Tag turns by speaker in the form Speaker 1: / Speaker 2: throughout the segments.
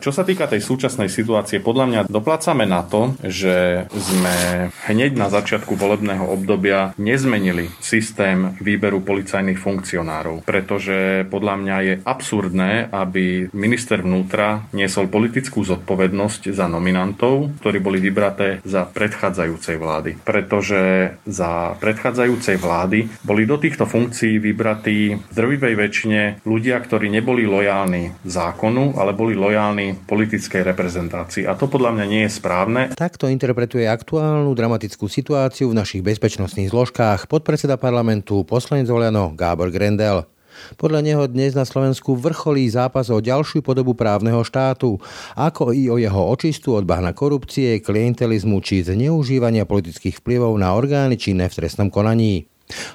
Speaker 1: Čo sa týka tej súčasnej situácie, podľa mňa doplácame na to, že sme hneď na začiatku volebného obdobia nezmenili systém výberu policajných funkcionárov, pretože podľa mňa je absurdné, aby minister vnútra niesol politickú zodpovednosť za nominantov, ktorí boli vybraté za predchádzajúcej vlády. Pretože za predchádzajúcej vlády boli do týchto funkcií vybratí v drvivej väčšine ľudia, ktorí neboli lojálni zákonu, ale boli lojálni aktuálnej politickej reprezentácii. A to podľa mňa nie je správne.
Speaker 2: Takto interpretuje aktuálnu dramatickú situáciu v našich bezpečnostných zložkách podpredseda parlamentu poslanec Oliano Gábor Grendel. Podľa neho dnes na Slovensku vrcholí zápas o ďalšiu podobu právneho štátu, ako i o jeho očistu od bahna korupcie, klientelizmu či zneužívania politických vplyvov na orgány činné v trestnom konaní.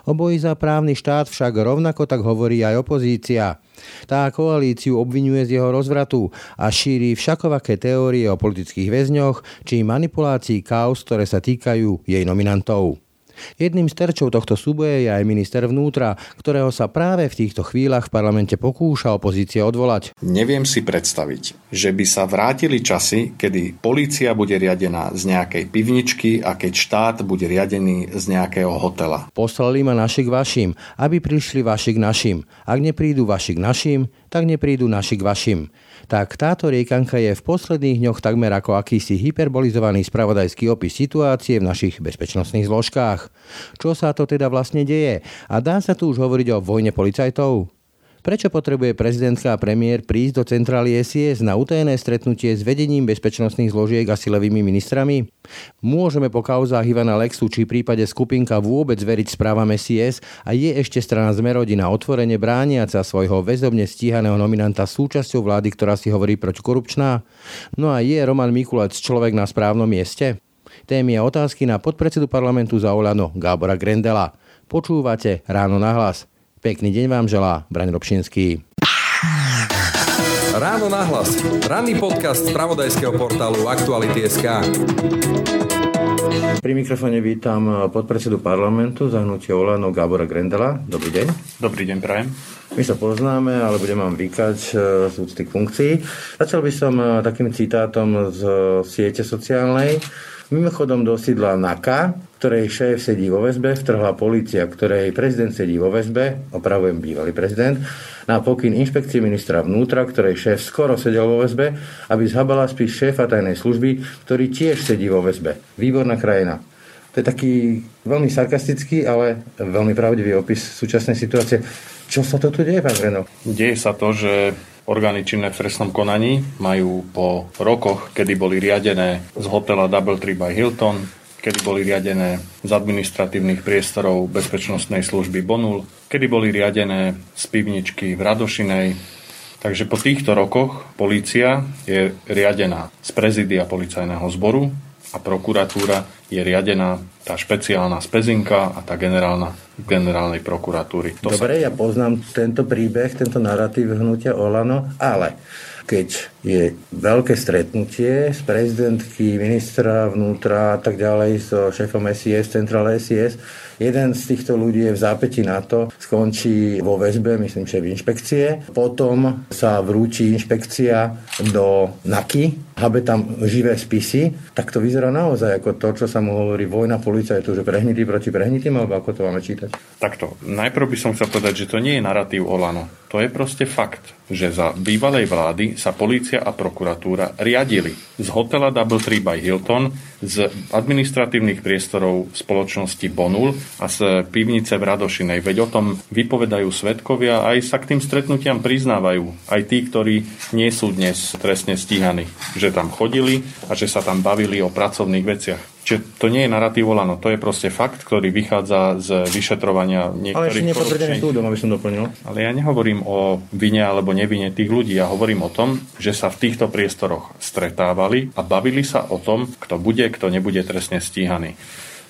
Speaker 2: O boji za právny štát však rovnako tak hovorí aj opozícia. Tá koalíciu obvinuje z jeho rozvratu a šíri všakovaké teórie o politických väzňoch či manipulácii kaos, ktoré sa týkajú jej nominantov. Jedným z terčov tohto súboja je aj minister vnútra, ktorého sa práve v týchto chvíľach v parlamente pokúša opozícia odvolať.
Speaker 1: Neviem si predstaviť, že by sa vrátili časy, kedy polícia bude riadená z nejakej pivničky a keď štát bude riadený z nejakého hotela.
Speaker 2: Poslali ma naši k vašim, aby prišli vaši k našim. Ak neprídu vaši k našim, tak neprídu naši k vašim tak táto riekanka je v posledných dňoch takmer ako akýsi hyperbolizovaný spravodajský opis situácie v našich bezpečnostných zložkách. Čo sa to teda vlastne deje? A dá sa tu už hovoriť o vojne policajtov? Prečo potrebuje prezidentka a premiér prísť do centrály SIS na utajené stretnutie s vedením bezpečnostných zložiek a silovými ministrami? Môžeme po kauzách Ivana Lexu či prípade skupinka vôbec veriť správam SIS a je ešte strana Zmerodina otvorene brániaca svojho väzobne stíhaného nominanta súčasťou vlády, ktorá si hovorí protikorupčná? No a je Roman Mikulec človek na správnom mieste? Témy a otázky na podpredsedu parlamentu za Olano Gábora Grendela. Počúvate Ráno na hlas. Pekný deň vám želá Braň Robšinský.
Speaker 3: Ráno nahlas. Ranný podcast z pravodajského portálu Aktuality.sk.
Speaker 2: Pri mikrofóne vítam podpredsedu parlamentu za hnutie Olano Gábora Grendela. Dobrý deň.
Speaker 1: Dobrý deň, prajem.
Speaker 2: My sa poznáme, ale budem vám vykať e, z úcty k funkcii. Začal by som e, takým citátom z siete sociálnej. Mimochodom do sídla NAKA, ktorej šéf sedí vo väzbe, vtrhla policia, ktorej prezident sedí vo väzbe, opravujem bývalý prezident, na pokyn inšpekcie ministra vnútra, ktorej šéf skoro sedel vo väzbe, aby zhabala spis šéfa tajnej služby, ktorý tiež sedí vo väzbe. Výborná krajina. To je taký veľmi sarkastický, ale veľmi pravdivý opis súčasnej situácie. Čo sa to tu deje, pán Reno?
Speaker 1: Deje sa to, že Orgány činné v trestnom konaní majú po rokoch, kedy boli riadené z hotela Double Tree by Hilton, kedy boli riadené z administratívnych priestorov bezpečnostnej služby Bonul, kedy boli riadené z pivničky v Radošinej. Takže po týchto rokoch polícia je riadená z prezidia policajného zboru a prokuratúra je riadená tá špeciálna spezinka a tá generálna generálnej prokuratúry.
Speaker 2: To Dobre, sa... ja poznám tento príbeh, tento narratív hnutia Olano, ale keď je veľké stretnutie s prezidentky, ministra vnútra a tak ďalej, so šéfom SIS, centrále SIS, jeden z týchto ľudí je v zápäti na to, skončí vo väzbe, myslím, že v inšpekcie. Potom sa vrúči inšpekcia do NAKY, habe tam živé spisy, tak to vyzerá naozaj ako to, čo sa mu hovorí vojna policajtu, že prehnitý proti prehnitým, alebo ako to máme čítať?
Speaker 1: Takto. Najprv by som chcel povedať, že to nie je narratív Olano. To je proste fakt, že za bývalej vlády sa polícia a prokuratúra riadili z hotela Double Tree by Hilton, z administratívnych priestorov spoločnosti Bonul a z pivnice v Radošinej. Veď o tom vypovedajú svetkovia a aj sa k tým stretnutiam priznávajú. Aj tí, ktorí nie sú dnes trestne stíhaní. Že tam chodili a že sa tam bavili o pracovných veciach. Čiže to nie je narratív Olano, to je proste fakt, ktorý vychádza z vyšetrovania niektorých
Speaker 2: Ale ešte súdom, aby som doplnil.
Speaker 1: Ale ja nehovorím o vine alebo nevine tých ľudí, ja hovorím o tom, že sa v týchto priestoroch stretávali a bavili sa o tom, kto bude, kto nebude trestne stíhaný.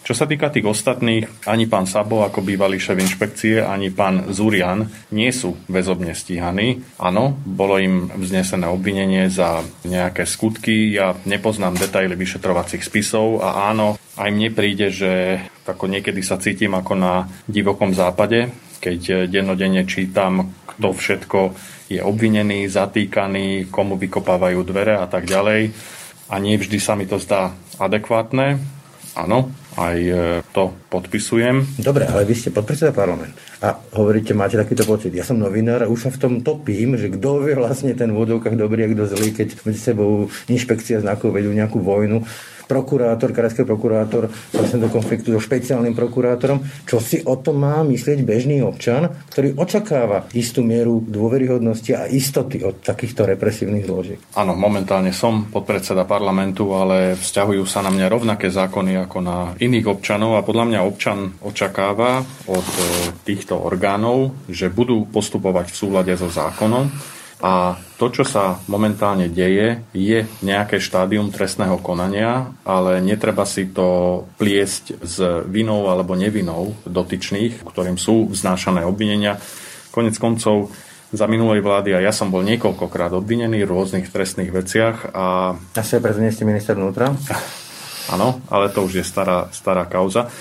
Speaker 1: Čo sa týka tých ostatných, ani pán Sabo ako bývalý šéf inšpekcie, ani pán Zurian nie sú väzobne stíhaní. Áno, bolo im vznesené obvinenie za nejaké skutky. Ja nepoznám detaily vyšetrovacích spisov a áno, aj mne príde, že ako niekedy sa cítim ako na divokom západe, keď dennodenne čítam, kto všetko je obvinený, zatýkaný, komu vykopávajú dvere a tak ďalej. A nie vždy sa mi to zdá adekvátne. Áno, aj e, to podpisujem.
Speaker 2: Dobre, ale vy ste podpredseda parlament a hovoríte, máte takýto pocit. Ja som novinár a už sa v tom topím, že kto je vlastne ten v dobrý a kto zlý, keď medzi sebou inšpekcia znakov vedú nejakú vojnu prokurátor, krajský prokurátor vlastne do konfliktu so špeciálnym prokurátorom. Čo si o tom má myslieť bežný občan, ktorý očakáva istú mieru dôveryhodnosti a istoty od takýchto represívnych zložiek?
Speaker 1: Áno, momentálne som podpredseda parlamentu, ale vzťahujú sa na mňa rovnaké zákony ako na iných občanov a podľa mňa občan očakáva od e, týchto orgánov, že budú postupovať v súlade so zákonom a to, čo sa momentálne deje, je nejaké štádium trestného konania, ale netreba si to pliesť s vinou alebo nevinou dotyčných, ktorým sú vznášané obvinenia. Konec koncov za minulej vlády a ja som bol niekoľkokrát obvinený v rôznych trestných veciach. A...
Speaker 2: Asi preto nie ste minister vnútra?
Speaker 1: Áno, ale to už je stará, stará kauza.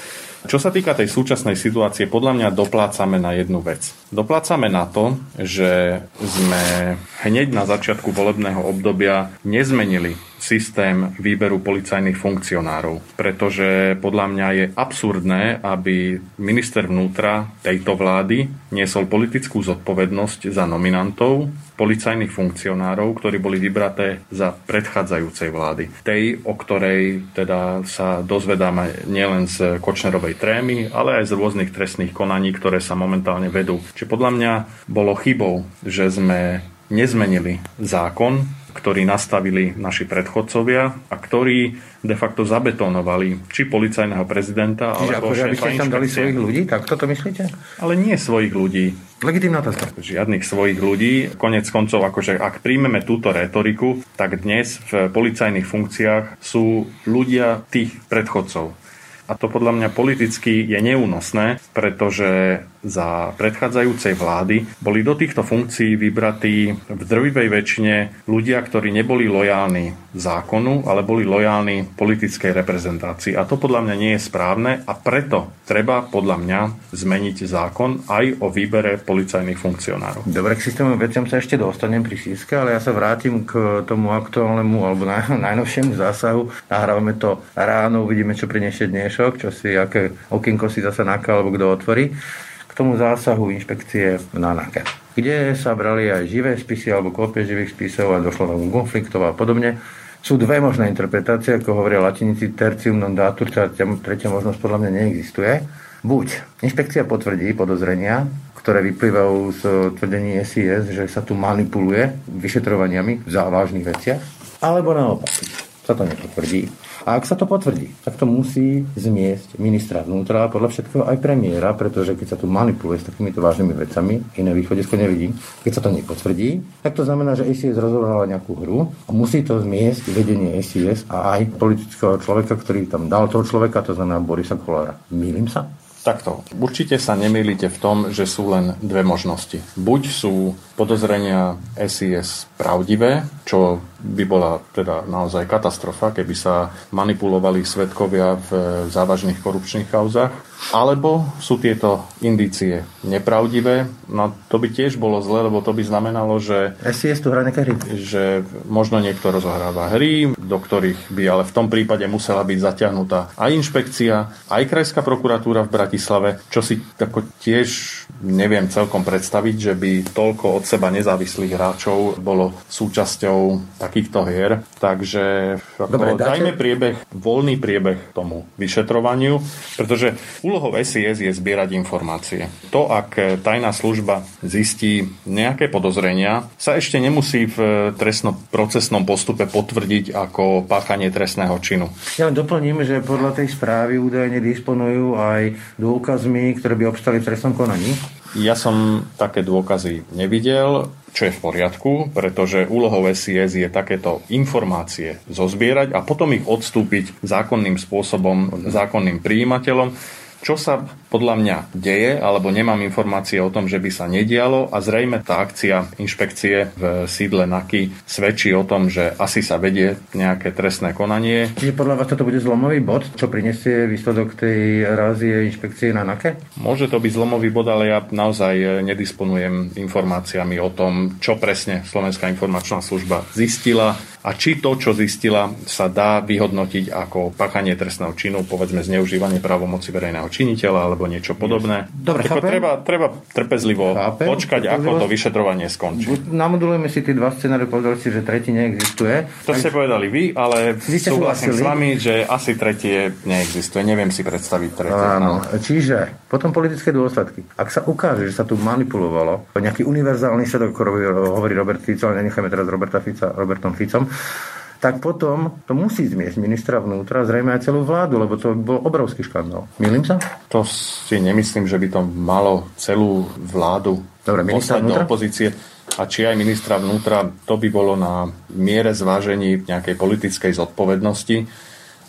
Speaker 1: Čo sa týka tej súčasnej situácie, podľa mňa doplácame na jednu vec. Doplácame na to, že sme hneď na začiatku volebného obdobia nezmenili systém výberu policajných funkcionárov, pretože podľa mňa je absurdné, aby minister vnútra tejto vlády niesol politickú zodpovednosť za nominantov policajných funkcionárov, ktorí boli vybraté za predchádzajúcej vlády. Tej, o ktorej teda sa dozvedáme nielen z Kočnerovej trémy, ale aj z rôznych trestných konaní, ktoré sa momentálne vedú. Čiže podľa mňa bolo chybou, že sme nezmenili zákon, ktorý nastavili naši predchodcovia a ktorí de facto zabetonovali či policajného prezidenta,
Speaker 2: Čiže alebo akože, aby ste tam dali svojich ľudí, tak toto myslíte?
Speaker 1: Ale nie svojich ľudí.
Speaker 2: Legitímna otázka.
Speaker 1: Žiadnych svojich ľudí. Konec koncov, akože ak príjmeme túto retoriku, tak dnes v policajných funkciách sú ľudia tých predchodcov. A to podľa mňa politicky je neúnosné, pretože za predchádzajúcej vlády boli do týchto funkcií vybratí v drvivej väčšine ľudia, ktorí neboli lojálni zákonu, ale boli lojálni politickej reprezentácii. A to podľa mňa nie je správne a preto treba podľa mňa zmeniť zákon aj o výbere policajných funkcionárov.
Speaker 2: Dobre, k systému veciam sa ešte dostanem pri síske, ale ja sa vrátim k tomu aktuálnemu alebo najnovšiemu zásahu. Nahrávame to ráno, uvidíme, čo priniesie dnešok, čo si, aké okienko si zase naká, alebo kto otvorí tomu zásahu inšpekcie na NAKE, kde sa brali aj živé spisy alebo kópie živých spisov a došlo tam konfliktov a podobne. Sú dve možné interpretácie, ako hovoria latinici tercium non datur, tretia možnosť podľa mňa neexistuje. Buď inšpekcia potvrdí podozrenia, ktoré vyplývajú z tvrdení SIS, že sa tu manipuluje vyšetrovaniami v závažných veciach, alebo naopak sa to nepotvrdí a ak sa to potvrdí, tak to musí zmiesť ministra vnútra a podľa všetkého aj premiéra, pretože keď sa tu manipuluje s takýmito vážnymi vecami, iné východisko nevidím, keď sa to nepotvrdí, tak to znamená, že SIS rozhodovala nejakú hru a musí to zmiesť vedenie SIS a aj politického človeka, ktorý tam dal toho človeka, to znamená Borisa Kolára. Mýlim sa?
Speaker 1: Takto. Určite sa nemýlite v tom, že sú len dve možnosti. Buď sú podozrenia SIS pravdivé, čo by bola teda naozaj katastrofa, keby sa manipulovali svetkovia v závažných korupčných kauzach, alebo sú tieto indície nepravdivé, no to by tiež bolo zle, lebo to by znamenalo, že...
Speaker 2: SIS tu hrá hry.
Speaker 1: Že možno niekto rozohráva hry, do ktorých by ale v tom prípade musela byť zatiahnutá aj inšpekcia, aj krajská prokuratúra v Bratislave, čo si tako tiež neviem celkom predstaviť, že by toľko od seba nezávislých hráčov bolo súčasťou takýchto hier. Takže Dobre, dáte... dajme priebeh, voľný priebeh tomu vyšetrovaniu, pretože úlohou SIS je zbierať informácie. To, ak tajná služba zistí nejaké podozrenia, sa ešte nemusí v trestno-procesnom postupe potvrdiť ako páchanie trestného činu.
Speaker 2: Ja len doplním, že podľa tej správy údajne disponujú aj dôkazmi, ktoré by obstali v trestnom konaní
Speaker 1: Ja som také dôkazy nevidel čo je v poriadku, pretože úlohou SIS je takéto informácie zozbierať a potom ich odstúpiť zákonným spôsobom, zákonným príjimateľom čo sa podľa mňa deje, alebo nemám informácie o tom, že by sa nedialo a zrejme tá akcia inšpekcie v sídle NAKY svedčí o tom, že asi sa vedie nejaké trestné konanie.
Speaker 2: Čiže podľa vás toto bude zlomový bod, čo prinesie výsledok tej rázie inšpekcie na NAKE?
Speaker 1: Môže to byť zlomový bod, ale ja naozaj nedisponujem informáciami o tom, čo presne Slovenská informačná služba zistila a či to, čo zistila, sa dá vyhodnotiť ako páchanie trestného činu, povedzme zneužívanie právomoci verejného činiteľa alebo niečo podobné.
Speaker 2: Dobre, chápem.
Speaker 1: Treba, treba trpezlivo chápem. počkať, ako to vyšetrovanie skončí.
Speaker 2: Namodulujeme si tie dva scenáre, povedali si, že tretí neexistuje.
Speaker 1: To tak... ste povedali vy, ale vy súhlasím s vami, že asi tretie neexistuje. Neviem si predstaviť tretie.
Speaker 2: Áno. Čiže potom politické dôsledky. Ak sa ukáže, že sa tu manipulovalo, nejaký univerzálny svedok, hovorí Robert Fico, ale nenechajme teraz Roberta Fica, Robertom Ficom, tak potom to musí zmiesť ministra vnútra, zrejme aj celú vládu, lebo to bol obrovský škandál. Milím sa?
Speaker 1: To si nemyslím, že by to malo celú vládu Dobre, poslať do opozície. A či aj ministra vnútra, to by bolo na miere zvážení nejakej politickej zodpovednosti.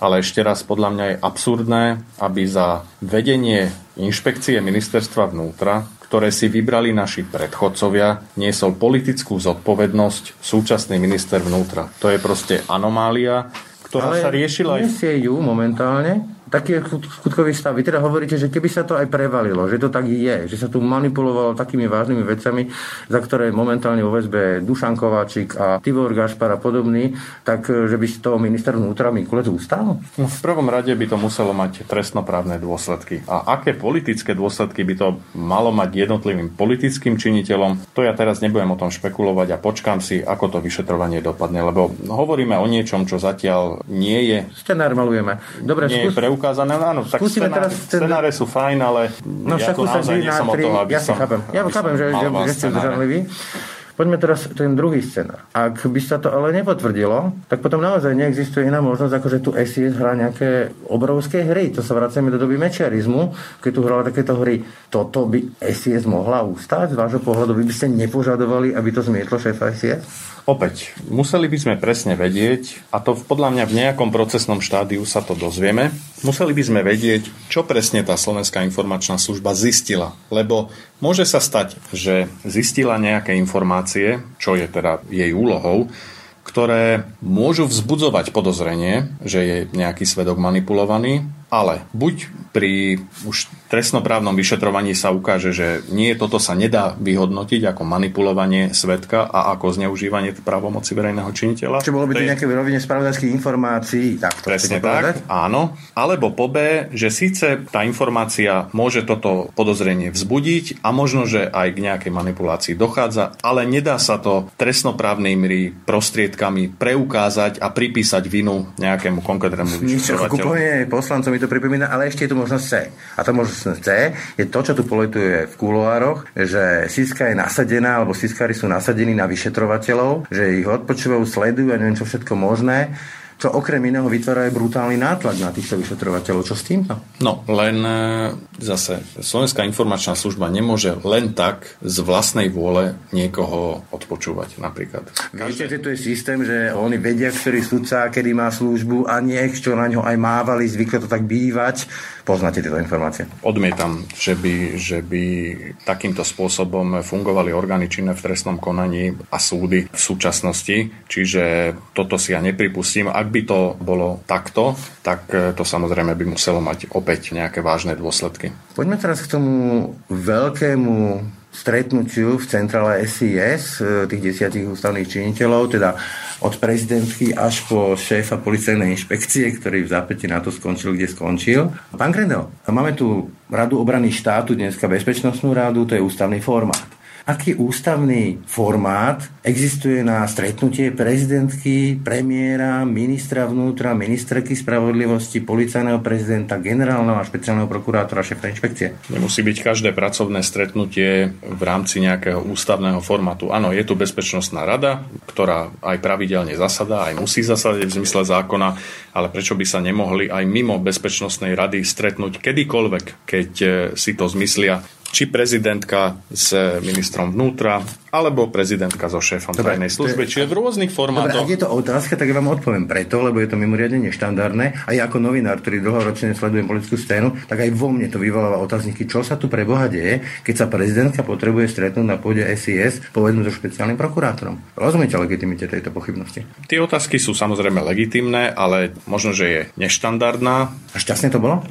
Speaker 1: Ale ešte raz, podľa mňa je absurdné, aby za vedenie inšpekcie ministerstva vnútra ktoré si vybrali naši predchodcovia, niesol politickú zodpovednosť súčasný minister vnútra. To je proste anomália, ktorá
Speaker 2: Ale
Speaker 1: sa riešila
Speaker 2: aj... ju momentálne taký je skutkový stav. Vy teda hovoríte, že keby sa to aj prevalilo, že to tak je, že sa tu manipulovalo takými vážnymi vecami, za ktoré momentálne vo väzbe Dušan Kováčik a Tibor Gašpar a podobný, tak e, že by si toho minister vnútra Mikulec ustal?
Speaker 1: No, v prvom rade by to muselo mať trestnoprávne dôsledky. A aké politické dôsledky by to malo mať jednotlivým politickým činiteľom, to ja teraz nebudem o tom špekulovať a počkám si, ako to vyšetrovanie dopadne, lebo hovoríme o niečom, čo zatiaľ nie je...
Speaker 2: Scenár malujeme. Dobre,
Speaker 1: nie skús... je preukázané. Áno, tak Skúsime scenár, teraz ten... scenáre sú fajn, ale no, ja tu naozaj nie som od toho, aby
Speaker 2: ja som... Chápem. Ja chápem, že, že, že ste zdržanliví. Poďme teraz ten druhý scenár. Ak by sa to ale nepotvrdilo, tak potom naozaj neexistuje iná možnosť, ako že tu SIS hrá nejaké obrovské hry. To sa vraceme do doby mečiarizmu, keď tu hrala takéto hry. Toto by SIS mohla ustať? Z vášho pohľadu vy by ste nepožadovali, aby to zmietlo šéfa SIS?
Speaker 1: Opäť, museli by sme presne vedieť, a to podľa mňa v nejakom procesnom štádiu sa to dozvieme, museli by sme vedieť, čo presne tá Slovenská informačná služba zistila. Lebo môže sa stať, že zistila nejaké informácie, čo je teda jej úlohou, ktoré môžu vzbudzovať podozrenie, že je nejaký svedok manipulovaný, ale buď pri už trestnoprávnom vyšetrovaní sa ukáže, že nie, toto sa nedá vyhodnotiť ako manipulovanie svetka a ako zneužívanie právomoci verejného činiteľa.
Speaker 2: Čo bolo by to je... nejaké vyrovenie spravodajských informácií. Tak,
Speaker 1: to Presne tak, povedať? áno. Alebo po B, že síce tá informácia môže toto podozrenie vzbudiť a možno, že aj k nejakej manipulácii dochádza, ale nedá sa to trestnoprávnymi prostriedkami preukázať a pripísať vinu nejakému konkrétnemu vyšetrovateľu.
Speaker 2: poslancom mi to pripomína, ale ešte je tu možnosť C. A tá možnosť C je to, čo tu poletuje v kuloároch, že Siska je nasadená, alebo Siskári sú nasadení na vyšetrovateľov, že ich odpočúvajú, sledujú a neviem čo všetko možné čo okrem iného vytvára aj brutálny nátlak na týchto vyšetrovateľov. Čo s týmto?
Speaker 1: No, len e, zase Slovenská informačná služba nemôže len tak z vlastnej vôle niekoho odpočúvať napríklad.
Speaker 2: Každé... že tu je systém, že oni vedia, ktorý sudca, kedy má službu a niech, čo na ňo aj mávali, zvykle to tak bývať. Poznáte tieto informácie?
Speaker 1: Odmietam, že by, že by takýmto spôsobom fungovali orgány činné v trestnom konaní a súdy v súčasnosti, čiže toto si ja nepripustím. Ak by to bolo takto, tak e, to samozrejme by muselo mať opäť nejaké vážne dôsledky.
Speaker 2: Poďme teraz k tomu veľkému stretnutiu v centrále SIS e, tých desiatich ústavných činiteľov, teda od prezidentky až po šéfa policajnej inšpekcie, ktorý v zápäti na to skončil, kde skončil. Pán Grendel, máme tu Radu obrany štátu, dneska Bezpečnostnú radu, to je ústavný formát aký ústavný formát existuje na stretnutie prezidentky, premiéra, ministra vnútra, ministerky spravodlivosti, policajného prezidenta, generálneho a špeciálneho prokurátora, šéfa inšpekcie.
Speaker 1: Nemusí byť každé pracovné stretnutie v rámci nejakého ústavného formátu. Áno, je tu bezpečnostná rada, ktorá aj pravidelne zasadá, aj musí zasadať v zmysle zákona, ale prečo by sa nemohli aj mimo bezpečnostnej rady stretnúť kedykoľvek, keď si to zmyslia či prezidentka s ministrom vnútra, alebo prezidentka so šéfom Dobre, tajnej služby, je... čiže v rôznych formátoch.
Speaker 2: Dobre, ak je to otázka, tak ja vám odpoviem preto, lebo je to mimoriadne neštandardné. A ja ako novinár, ktorý dlhoročne sledujem politickú scénu, tak aj vo mne to vyvoláva otázniky, čo sa tu pre Boha deje, keď sa prezidentka potrebuje stretnúť na pôde SIS, povedzme so špeciálnym prokurátorom. Rozumiete legitimite tejto pochybnosti?
Speaker 1: Tie otázky sú samozrejme legitimné, ale možno, že je neštandardná.
Speaker 2: A šťastne to bolo?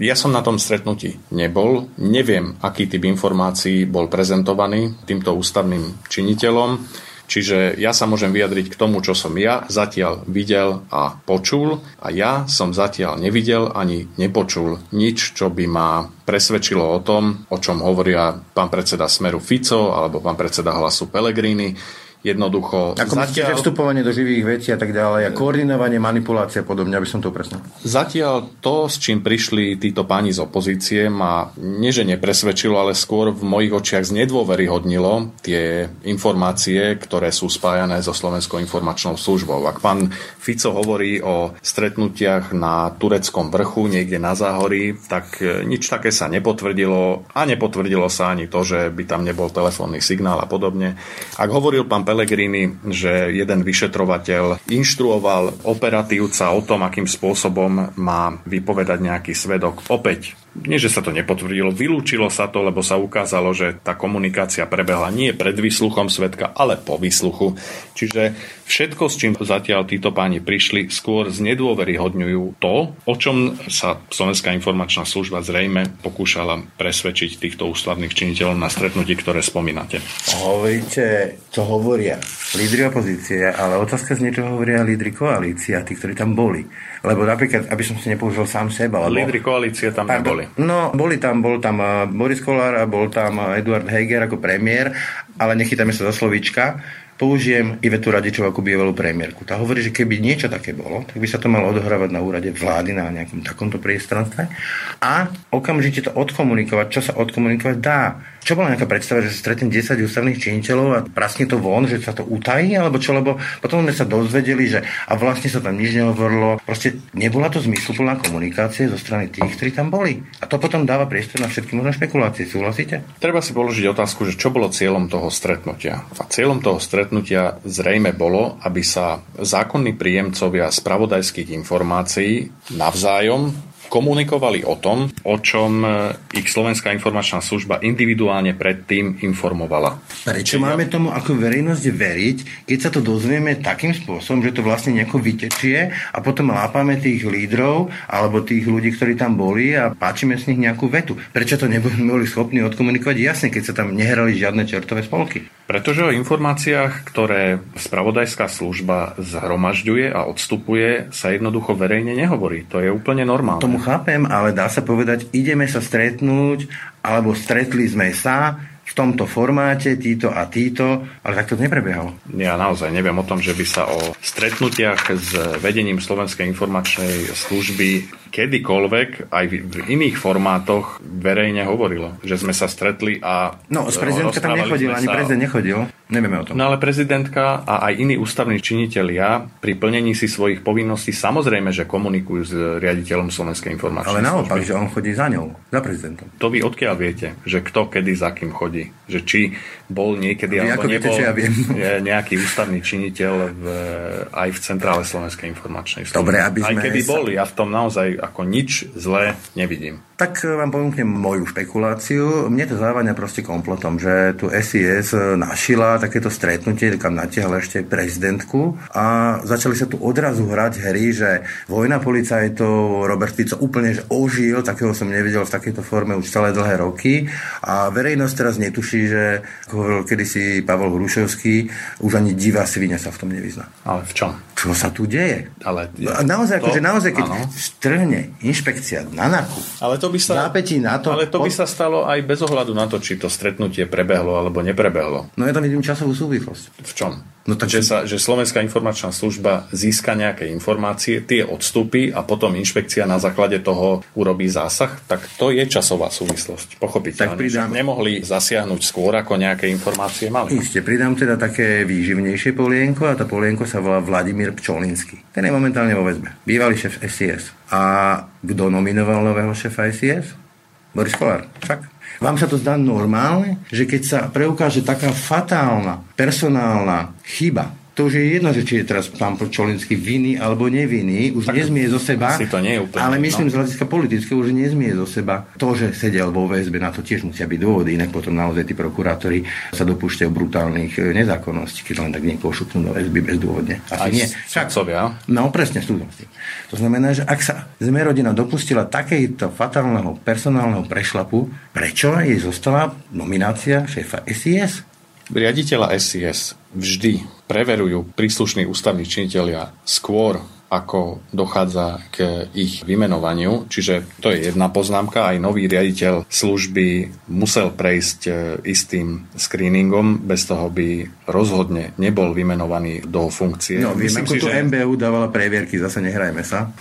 Speaker 1: Ja som na tom stretnutí nebol, neviem, aký typ informácií bol prezentovaný týmto ústavným činiteľom, čiže ja sa môžem vyjadriť k tomu, čo som ja zatiaľ videl a počul. A ja som zatiaľ nevidel ani nepočul nič, čo by ma presvedčilo o tom, o čom hovoria pán predseda Smeru Fico alebo pán predseda hlasu Pellegrini, Jednoducho...
Speaker 2: Ako zatiaľ... myslíte, vstupovanie do živých vecí a tak ďalej, a koordinovanie, manipulácia a podobne, aby som to presnil.
Speaker 1: Zatiaľ to, s čím prišli títo páni z opozície, ma nie že nepresvedčilo, ale skôr v mojich očiach znedôveryhodnilo tie informácie, ktoré sú spájané so Slovenskou informačnou službou. Ak pán Fico hovorí o stretnutiach na tureckom vrchu, niekde na záhorí, tak e, nič také sa nepotvrdilo a nepotvrdilo sa ani to, že by tam nebol telefónny signál a podobne. Ak hovoril pán Pellegrini, že jeden vyšetrovateľ inštruoval operatívca o tom, akým spôsobom má vypovedať nejaký svedok. Opäť nie, že sa to nepotvrdilo, vylúčilo sa to, lebo sa ukázalo, že tá komunikácia prebehla nie pred výsluchom svetka, ale po výsluchu. Čiže všetko, s čím zatiaľ títo páni prišli, skôr znedôveryhodňujú to, o čom sa Slovenská informačná služba zrejme pokúšala presvedčiť týchto ústavných činiteľov na stretnutí, ktoré spomínate.
Speaker 2: Hovoríte, čo hovoria lídry opozície, ale otázka z niečo hovoria lídry koalície a tí, ktorí tam boli. Lebo napríklad, aby som si nepoužil sám seba.
Speaker 1: Lebo... Lídry koalície tam neboli.
Speaker 2: No, boli tam, bol tam eh, Boris Kolár a bol tam eh, Eduard Heger ako premiér, ale nechytáme sa za slovíčka použijem Ivetu Radičovú ako bývalú premiérku. Tá hovorí, že keby niečo také bolo, tak by sa to malo odohrávať na úrade vlády na nejakom takomto priestranstve a okamžite to odkomunikovať, čo sa odkomunikovať dá. Čo bola nejaká predstava, že sa stretne 10 ústavných činiteľov a praskne to von, že sa to utají, alebo čo, lebo potom sme sa dozvedeli, že a vlastne sa tam nič nehovorilo. Proste nebola to zmysluplná komunikácia zo strany tých, ktorí tam boli. A to potom dáva priestor na všetky možné špekulácie. Súhlasíte?
Speaker 1: Treba si položiť otázku, že čo bolo cieľom toho stretnutia. A cieľom toho stretnutia zrejme bolo, aby sa zákonní príjemcovia spravodajských informácií navzájom komunikovali o tom, o čom e, ich Slovenská informačná služba individuálne predtým informovala.
Speaker 2: Prečo máme tomu ako verejnosť veriť, keď sa to dozvieme takým spôsobom, že to vlastne nejako vytečie a potom lápame tých lídrov alebo tých ľudí, ktorí tam boli a páčime z nich nejakú vetu. Prečo to neboli schopní odkomunikovať jasne, keď sa tam nehrali žiadne čertové spolky?
Speaker 1: Pretože o informáciách, ktoré spravodajská služba zhromažďuje a odstupuje, sa jednoducho verejne nehovorí. To je úplne normálne.
Speaker 2: Tomu chápem, ale dá sa povedať, ideme sa stretnúť, alebo stretli sme sa, v tomto formáte, títo a títo, ale tak to neprebiehalo.
Speaker 1: Ja naozaj neviem o tom, že by sa o stretnutiach s vedením Slovenskej informačnej služby kedykoľvek aj v iných formátoch verejne hovorilo, že sme sa stretli a
Speaker 2: No, z prezidentka tam nechodil, ani prezident nechodil. Nevieme o tom.
Speaker 1: No ale prezidentka a aj iní ústavní činitelia pri plnení si svojich povinností samozrejme, že komunikujú s riaditeľom Slovenskej informačnej
Speaker 2: Ale naopak, služby. že on chodí za ňou, za prezidentom.
Speaker 1: To vy odkiaľ viete, že kto kedy za kým chodí? Že či bol niekedy
Speaker 2: Vy alebo nebol viete, ja viem.
Speaker 1: nejaký ústavný činiteľ v, aj v centrále Slovenskej informačnej služby.
Speaker 2: Dobre, aby sme
Speaker 1: aj kedy sa... bol, ja v tom naozaj ako nič zlé nevidím.
Speaker 2: Tak e, vám ponúknem moju špekuláciu. Mne to závania proste kompletom, že tu SIS e, našila takéto stretnutie, kam natiahla ešte prezidentku a začali sa tu odrazu hrať hry, že vojna policajtov, Robert Fico úplne že ožil, takého som nevidel v takejto forme už celé dlhé roky a verejnosť teraz netuší, že ako hovoril kedysi Pavel Hrušovský, už ani divá svinia sa v tom nevyzná.
Speaker 1: Ale v čom?
Speaker 2: Čo sa tu deje?
Speaker 1: Ale,
Speaker 2: naozaj, to, akože naozaj, keď áno. strhne inšpekcia na naku,
Speaker 1: ale to by sa,
Speaker 2: zápetí na to...
Speaker 1: Ale to by sa stalo aj bez ohľadu na to, či to stretnutie prebehlo alebo neprebehlo.
Speaker 2: No ja tam vidím časovú súvislosť.
Speaker 1: V čom? No tak, že, sa, že Slovenská informačná služba získa nejaké informácie, tie odstupy a potom inšpekcia na základe toho urobí zásah, tak to je časová súvislosť. Pochopiteľne. Tak pridám... Nemohli zasiahnuť skôr, ako nejaké informácie mali.
Speaker 2: Isté, pridám teda také výživnejšie polienko a tá polienko sa volá Vladimír Pčolinsky. Ten je momentálne vo väzbe. Bývalý šéf SIS. A kto nominoval nového šéfa SIS? Boris Kolár, však. Vám sa to zdá normálne, že keď sa preukáže taká fatálna personálna chyba to už je jedno, že či je teraz pán Počolinský vinný alebo nevinný, už tak nezmie zo seba.
Speaker 1: To nie je úplne,
Speaker 2: ale myslím no. z hľadiska politického už nezmie zo seba. To, že sedel vo väzbe, na to tiež musia byť dôvody, inak potom naozaj tí prokurátori sa dopúšťajú brutálnych eh, nezákonností, keď len tak niekoho šupnú do väzby bezdôvodne.
Speaker 1: Asi Aj nie. Však, sudcovia.
Speaker 2: No presne, súdom s tým. To znamená, že ak sa sme rodina dopustila takejto fatálneho personálneho prešlapu, prečo jej zostala nominácia šéfa SIS?
Speaker 1: Riaditeľa SIS vždy preverujú príslušní ústavní činitelia skôr ako dochádza k ich vymenovaniu. Čiže to je jedna poznámka. Aj nový riaditeľ služby musel prejsť e, istým screeningom, bez toho by rozhodne nebol vymenovaný do funkcie.
Speaker 2: No, viem, ako že... MBU dávala previerky, zase nehrajme sa.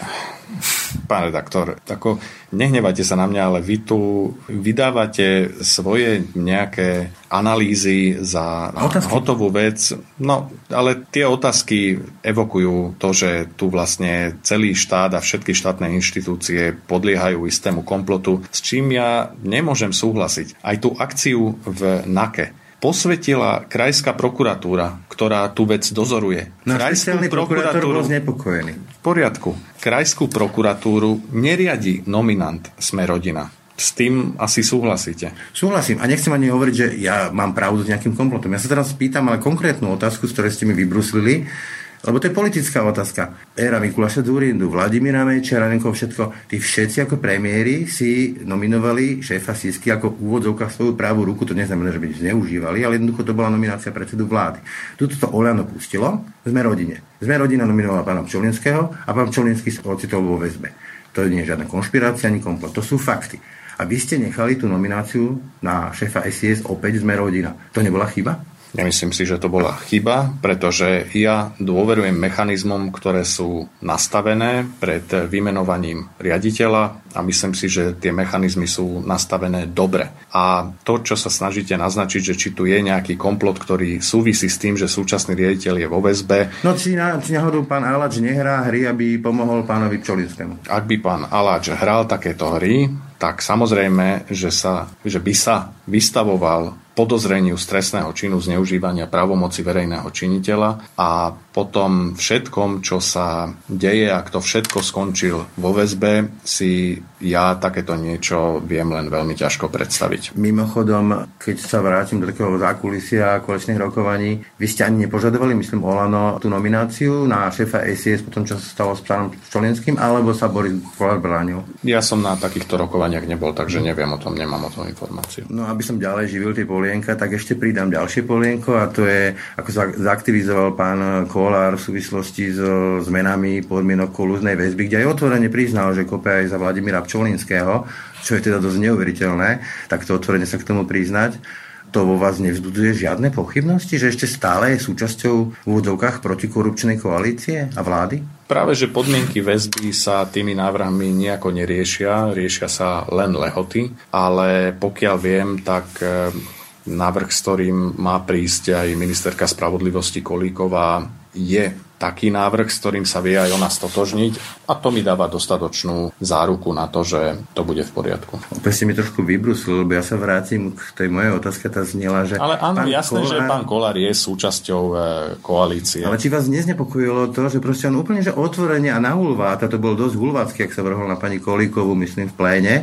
Speaker 1: Pán redaktor, ako nehnevajte sa na mňa, ale vy tu vydávate svoje nejaké analýzy za otázky. hotovú vec. No, ale tie otázky evokujú to, že tu vlastne celý štát a všetky štátne inštitúcie podliehajú istému komplotu, s čím ja nemôžem súhlasiť. Aj tú akciu v NAKE posvetila krajská prokuratúra, ktorá tú vec dozoruje.
Speaker 2: No, krajskú prokuratúru bol znepokojený.
Speaker 1: V poriadku. Krajskú prokuratúru neriadi nominant Sme rodina. S tým asi súhlasíte.
Speaker 2: Súhlasím a nechcem ani hovoriť, že ja mám pravdu s nejakým komplotom. Ja sa teraz pýtam ale konkrétnu otázku, z ktorej ste mi vybruslili lebo to je politická otázka. Éra Mikuláša Dúrindu, Vladimíra Mečeranenko, všetko, tí všetci ako premiéry si nominovali šéfa Sisky ako úvodzovka svoju pravú ruku, to neznamená, že by zneužívali, ale jednoducho to bola nominácia predsedu vlády. Tuto to Oľano pustilo, sme rodine. Sme rodina nominovala pána Pčolinského a pán Pčolinský sa ocitol vo väzbe. To nie je žiadna konšpirácia ani komplot, to sú fakty. A vy ste nechali tú nomináciu na šéfa SIS opäť sme rodina. To nebola chyba?
Speaker 1: Nemyslím si, že to bola chyba, pretože ja dôverujem mechanizmom, ktoré sú nastavené pred vymenovaním riaditeľa a myslím si, že tie mechanizmy sú nastavené dobre. A to, čo sa snažíte naznačiť, že či tu je nejaký komplot, ktorý súvisí s tým, že súčasný riaditeľ je vo väzbe.
Speaker 2: No či, na, či náhodou pán Aláč nehrá hry, aby pomohol pánovi Pčolinskému?
Speaker 1: Ak by pán Aláč hral takéto hry, tak samozrejme, že, sa, že by sa vystavoval podozreniu stresného činu zneužívania právomoci verejného činiteľa a potom všetkom, čo sa deje a kto všetko skončil vo väzbe, si ja takéto niečo viem len veľmi ťažko predstaviť.
Speaker 2: Mimochodom, keď sa vrátim do takého zákulisia a kolečných rokovaní, vy ste ani nepožadovali, myslím, Olano tú nomináciu na šéfa SIS po tom, čo sa stalo s pánom Čolinským, alebo sa Boris Kolár bránil?
Speaker 1: Ja som na takýchto rokovaniach nebol, takže neviem o tom, nemám o tom informáciu.
Speaker 2: No aby som ďalej živil tie polienka, tak ešte pridám ďalšie polienko a to je, ako sa zaktivizoval pán Kolár v súvislosti s zmenami podmienok kolúznej väzby, kde aj otvorene priznal, že kope aj za Vladimíra Pčolinského, čo je teda dosť neuveriteľné, tak to otvorene sa k tomu priznať to vo vás nevzbudzuje žiadne pochybnosti, že ešte stále je súčasťou v úvodzovkách protikorupčnej koalície a vlády?
Speaker 1: Práve, že podmienky väzby sa tými návrhmi nejako neriešia, riešia sa len lehoty, ale pokiaľ viem, tak návrh, s ktorým má prísť aj ministerka spravodlivosti Kolíková, je taký návrh, s ktorým sa vie aj ona stotožniť a to mi dáva dostatočnú záruku na to, že to bude v poriadku.
Speaker 2: Opäť si mi trošku vybrusil, lebo ja sa vrátim k tej mojej otázke, tá znela, že...
Speaker 1: Ale áno, jasné, Kolár... že pán Kolár je súčasťou e, koalície.
Speaker 2: Ale či vás neznepokojilo to, že proste on úplne že otvorene a na hulváta, to bol dosť hulvácky, ak sa vrhol na pani Kolíkovú, myslím, v pléne,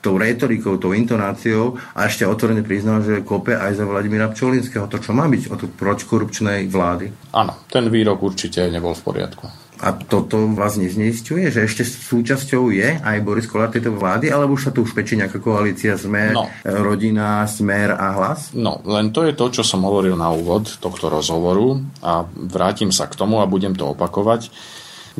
Speaker 2: tou retorikou, tou intonáciou a ešte otvorene priznal, že kope aj za Vladimíra Pčolinského. To, čo má byť od protikorupčnej vlády.
Speaker 1: Áno, ten výrok určite nebol v poriadku.
Speaker 2: A toto vás nezneistuje, že ešte súčasťou je aj Boris Kolár tejto vlády, alebo už sa tu už pečí nejaká koalícia Smer, no. rodina, Smer a Hlas?
Speaker 1: No, len to je to, čo som hovoril na úvod tohto rozhovoru a vrátim sa k tomu a budem to opakovať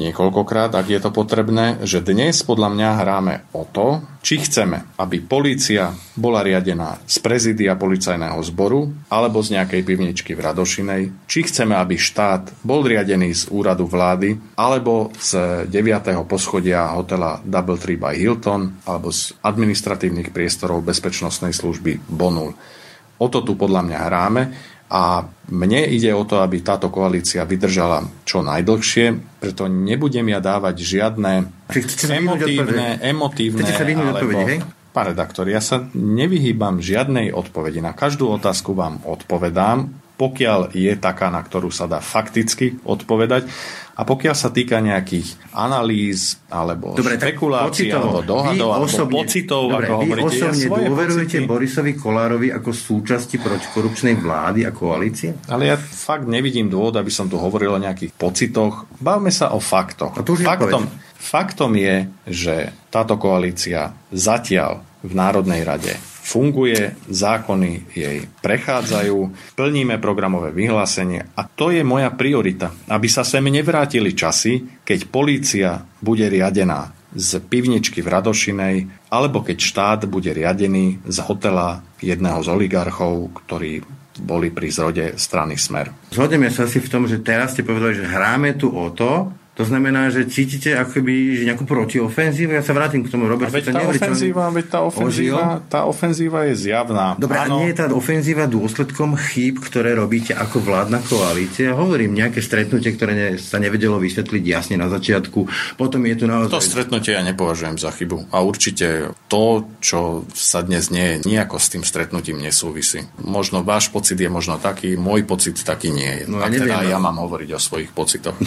Speaker 1: niekoľkokrát, ak je to potrebné, že dnes podľa mňa hráme o to, či chceme, aby polícia bola riadená z prezidia policajného zboru alebo z nejakej pivničky v Radošinej, či chceme, aby štát bol riadený z úradu vlády alebo z 9. poschodia hotela Double Tree by Hilton alebo z administratívnych priestorov bezpečnostnej služby Bonul. O to tu podľa mňa hráme a mne ide o to, aby táto koalícia vydržala čo najdlhšie, preto nebudem ja dávať žiadne emotívne, emotívne
Speaker 2: alebo,
Speaker 1: Pán redaktor, ja sa nevyhýbam žiadnej odpovedi. Na každú otázku vám odpovedám, pokiaľ je taká, na ktorú sa dá fakticky odpovedať. A pokiaľ sa týka nejakých analýz alebo Dobre, špekulácií alebo dohadov alebo osobne, pocitov,
Speaker 2: Dobre,
Speaker 1: ako
Speaker 2: vy hovoríte, osobne ja dôverujete pocity... Borisovi Kolárovi ako súčasti protikorupčnej vlády a koalície?
Speaker 1: Ale ja fakt nevidím dôvod, aby som tu hovoril o nejakých pocitoch. Bavme sa o faktoch. A tu faktom, faktom je, že táto koalícia zatiaľ v Národnej rade funguje, zákony jej prechádzajú, plníme programové vyhlásenie a to je moja priorita, aby sa sem nevrátili časy, keď polícia bude riadená z pivničky v Radošinej, alebo keď štát bude riadený z hotela jedného z oligarchov, ktorí boli pri zrode strany Smer.
Speaker 2: Zhodneme sa si v tom, že teraz ste povedali, že hráme tu o to, to znamená, že cítite akoby že nejakú protiofenzívu. Ja sa vrátim k tomu, Robert.
Speaker 1: veď tá, ofenzíva, veď tá, ofenzíva, tá ofenzíva je zjavná.
Speaker 2: Dobre, ano. a nie je tá ofenzíva dôsledkom chýb, ktoré robíte ako vládna koalícia? Hovorím, nejaké stretnutie, ktoré ne, sa nevedelo vysvetliť jasne na začiatku. Potom je tu naozaj...
Speaker 1: To stretnutie ja nepovažujem za chybu. A určite to, čo sa dnes nie je, nejako s tým stretnutím nesúvisí. Možno váš pocit je možno taký, môj pocit taký nie je. No, ja neviem, teda no. ja mám hovoriť o svojich pocitoch.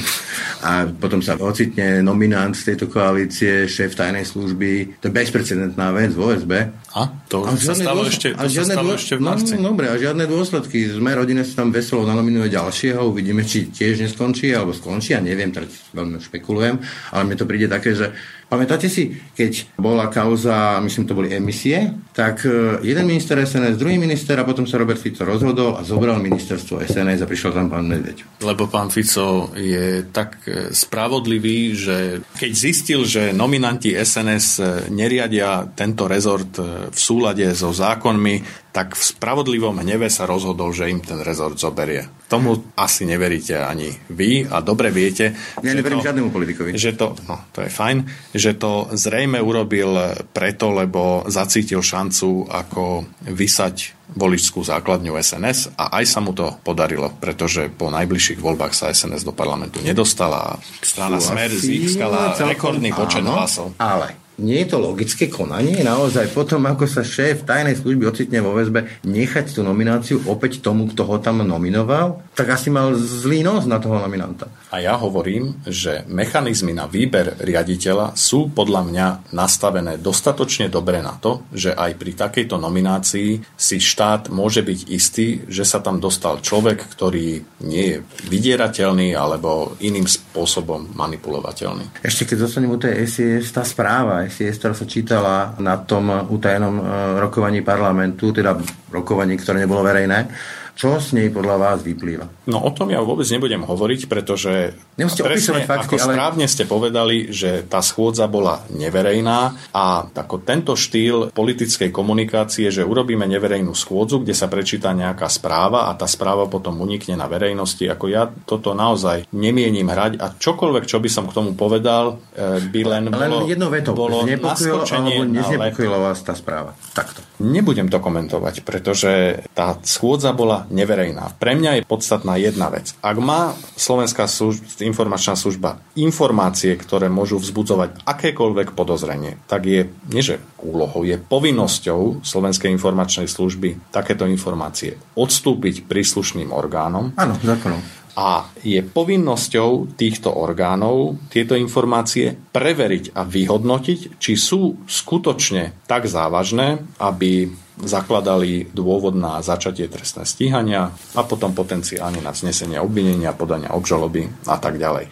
Speaker 2: A potom sa ocitne nominant z tejto koalície, šéf tajnej služby. To je bezprecedentná vec v OSB.
Speaker 1: A? To a sa stalo, ešte, to sa stalo dô... ešte v marci.
Speaker 2: No, dobre, a žiadne dôsledky. Sme rodine sa tam veselo nanominuje ďalšieho, uvidíme, či tiež neskončí, alebo skončí, ja neviem, teraz veľmi špekulujem, ale mne to príde také, že Pamätáte si, keď bola kauza, myslím, to boli emisie, tak e, jeden minister SNS, druhý minister a potom sa Robert Fico rozhodol a zobral ministerstvo SNS a prišiel tam pán Medveď.
Speaker 1: Lebo pán Fico je tak e, spravodlivý, že keď zistil, že nominanti SNS e, neriadia tento rezort v súlade so zákonmi, tak v spravodlivom hneve sa rozhodol, že im ten rezort zoberie. Tomu asi neveríte ani vy a dobre viete.
Speaker 2: Ja neverím to, žiadnemu politikovi.
Speaker 1: Že to, no, to je fajn, že to zrejme urobil preto, lebo zacítil šancu ako vysať voličskú základňu SNS a aj sa mu to podarilo, pretože po najbližších voľbách sa SNS do parlamentu nedostala a strana Smer získala rekordný počet hlasov.
Speaker 2: Ale nie je to logické konanie? Naozaj potom, ako sa šéf tajnej služby ocitne vo väzbe, nechať tú nomináciu opäť tomu, kto ho tam nominoval? Tak asi mal zlý nos na toho nominanta.
Speaker 1: A ja hovorím, že mechanizmy na výber riaditeľa sú podľa mňa nastavené dostatočne dobre na to, že aj pri takejto nominácii si štát môže byť istý, že sa tam dostal človek, ktorý nie je vydierateľný alebo iným spôsobom manipulovateľný.
Speaker 2: Ešte keď dostanem u tej SIS, tá správa SIS, ktorá sa čítala na tom utajenom e, rokovaní parlamentu, teda rokovaní, ktoré nebolo verejné, čo z nej podľa vás vyplýva?
Speaker 1: No o tom ja vôbec nebudem hovoriť, pretože
Speaker 2: Nemusíte presne, fakty,
Speaker 1: ako ale... správne ste povedali, že tá schôdza bola neverejná a ako tento štýl politickej komunikácie, že urobíme neverejnú schôdzu, kde sa prečíta nejaká správa a tá správa potom unikne na verejnosti, ako ja toto naozaj nemienim hrať a čokoľvek, čo by som k tomu povedal, e, by len, len bolo,
Speaker 2: jedno veto,
Speaker 1: bolo
Speaker 2: znepokojilo, alebo vás tá správa. Takto.
Speaker 1: Nebudem to komentovať, pretože tá schôdza bola neverejná. Pre mňa je podstatná jedna vec. Ak má Slovenská služ- informačná služba informácie, ktoré môžu vzbudzovať akékoľvek podozrenie, tak je, nie že úlohou, je povinnosťou Slovenskej informačnej služby takéto informácie odstúpiť príslušným orgánom.
Speaker 2: Áno, zákonom
Speaker 1: a je povinnosťou týchto orgánov tieto informácie preveriť a vyhodnotiť, či sú skutočne tak závažné, aby zakladali dôvod na začatie trestné stíhania a potom potenciálne na znesenie obvinenia, podania obžaloby a tak ďalej.